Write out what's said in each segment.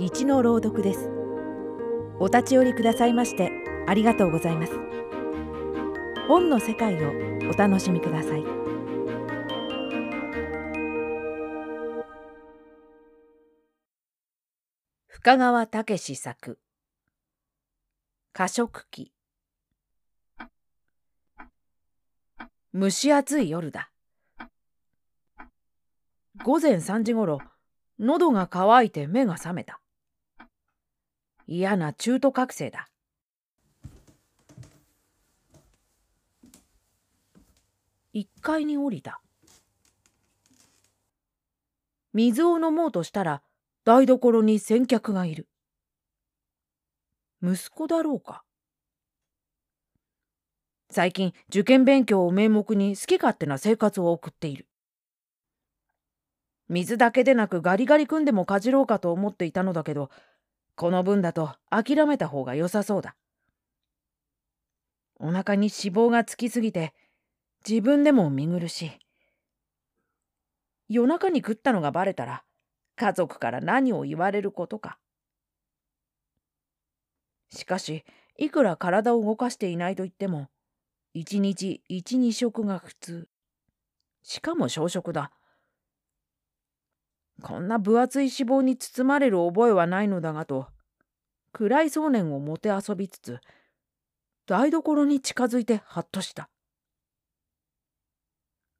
一の朗読です。お立ち寄りくださいましてありがとうございます。本の世界をお楽しみください。深川武作。過食期蒸し暑い夜だ。午前3時ごろ喉が渇いて目が覚めた。嫌な中途覚醒だ。1階に降りた。水を飲もうとしたら台所に先客がいる。息子だろうか。最近受験勉強を名目に好き勝手な生活を送っている。水だけでなくガリガリ君でもかじろうかと思っていたのだけどこの分だと諦めた方が良さそうだ。お腹に脂肪がつきすぎて自分でも見苦しい。夜中に食ったのがバレたら家族から何を言われることか。しかしいくら体を動かしていないと言っても一日一二食が普通。しかも小食だ。こんな分厚い脂肪に包まれる覚えはないのだがと暗い想念をもてあそびつつ台所に近づいてハッとした。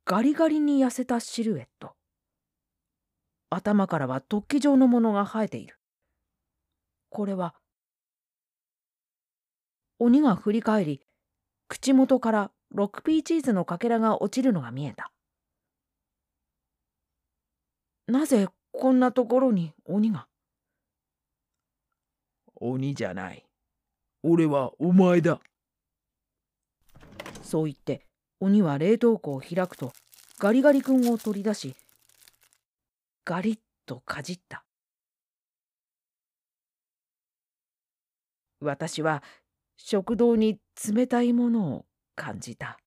ガリガリに痩せたシルエット。頭からは突起状のものが生えている。これは鬼が振り返り口元からロックピーチーズのかけらが落ちるのが見えた。なぜこんなところに鬼が？鬼じゃない。俺はお前だ。そう言って鬼は冷凍庫を開くとガリガリ君を取り出しガリッとかじった私は食堂に冷たいものを感じた。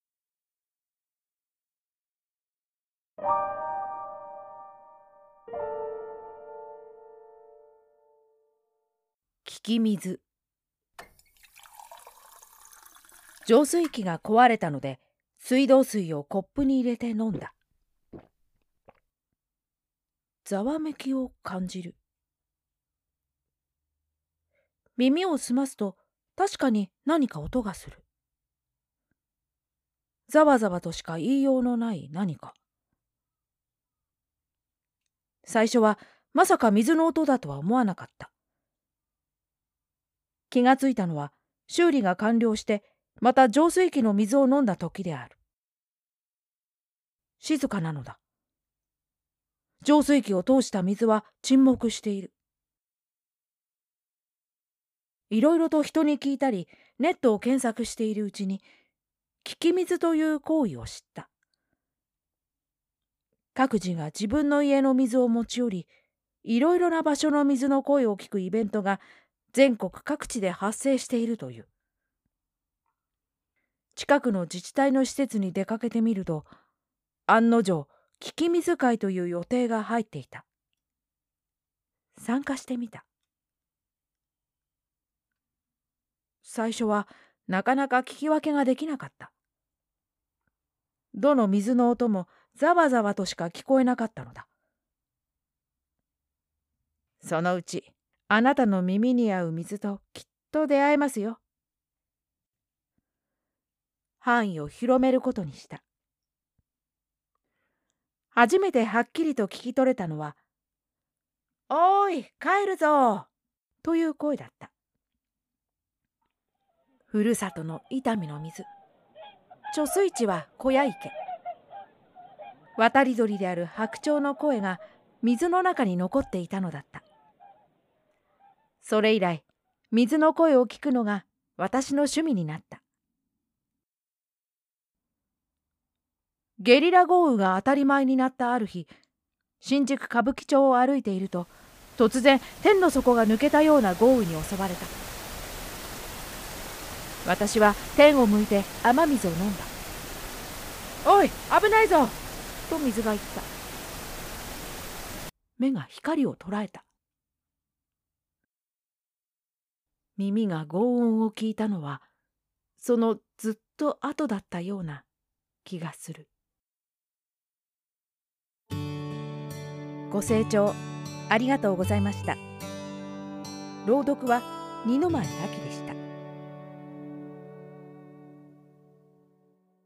き水。浄水器が壊れたので水道水をコップに入れて飲んだ。ざわめきを感じる。耳を澄ますと確かに何か音がする。ざわざわとしか言いようのない何か。最初はまさか水の音だとは思わなかった。気がついたのは修理が完了してまた浄水器の水を飲んだ時である。静かなのだ。浄水器を通した水は沈黙している。いろいろと人に聞いたりネットを検索しているうちに聞き水という行為を知った。各自が自分の家の水を持ち寄りいろいろな場所の水の声を聞くイベントが全国各地で発生しているという。近くの自治体の施設に出かけてみると案の定聞き水会という予定が入っていた。参加してみた。最初はなかなか聞き分けができなかった。どの水の音もざわざわとしか聞こえなかったのだ。そのうちあなたの耳に合う水ときっと出会えますよ。範囲を広めることにした。初めてはっきりと聞き取れたのは、おーい、帰るぞという声だった。ふるさとの伊丹の水。貯水池は小屋池。渡り鳥である白鳥の声が水の中に残っていたのだった。それ以来水の声を聞くのが私の趣味になった。ゲリラ豪雨が当たり前になったある日新宿歌舞伎町を歩いていると突然天の底が抜けたような豪雨に襲われた。私は天を向いて雨水を飲んだ。おい危ないぞ！と水が言った。目が光を捉えた耳が轟音を聞いたのはそのずっと後だったような気がする。ご清聴ありがとうございました。朗読は二の前明でした。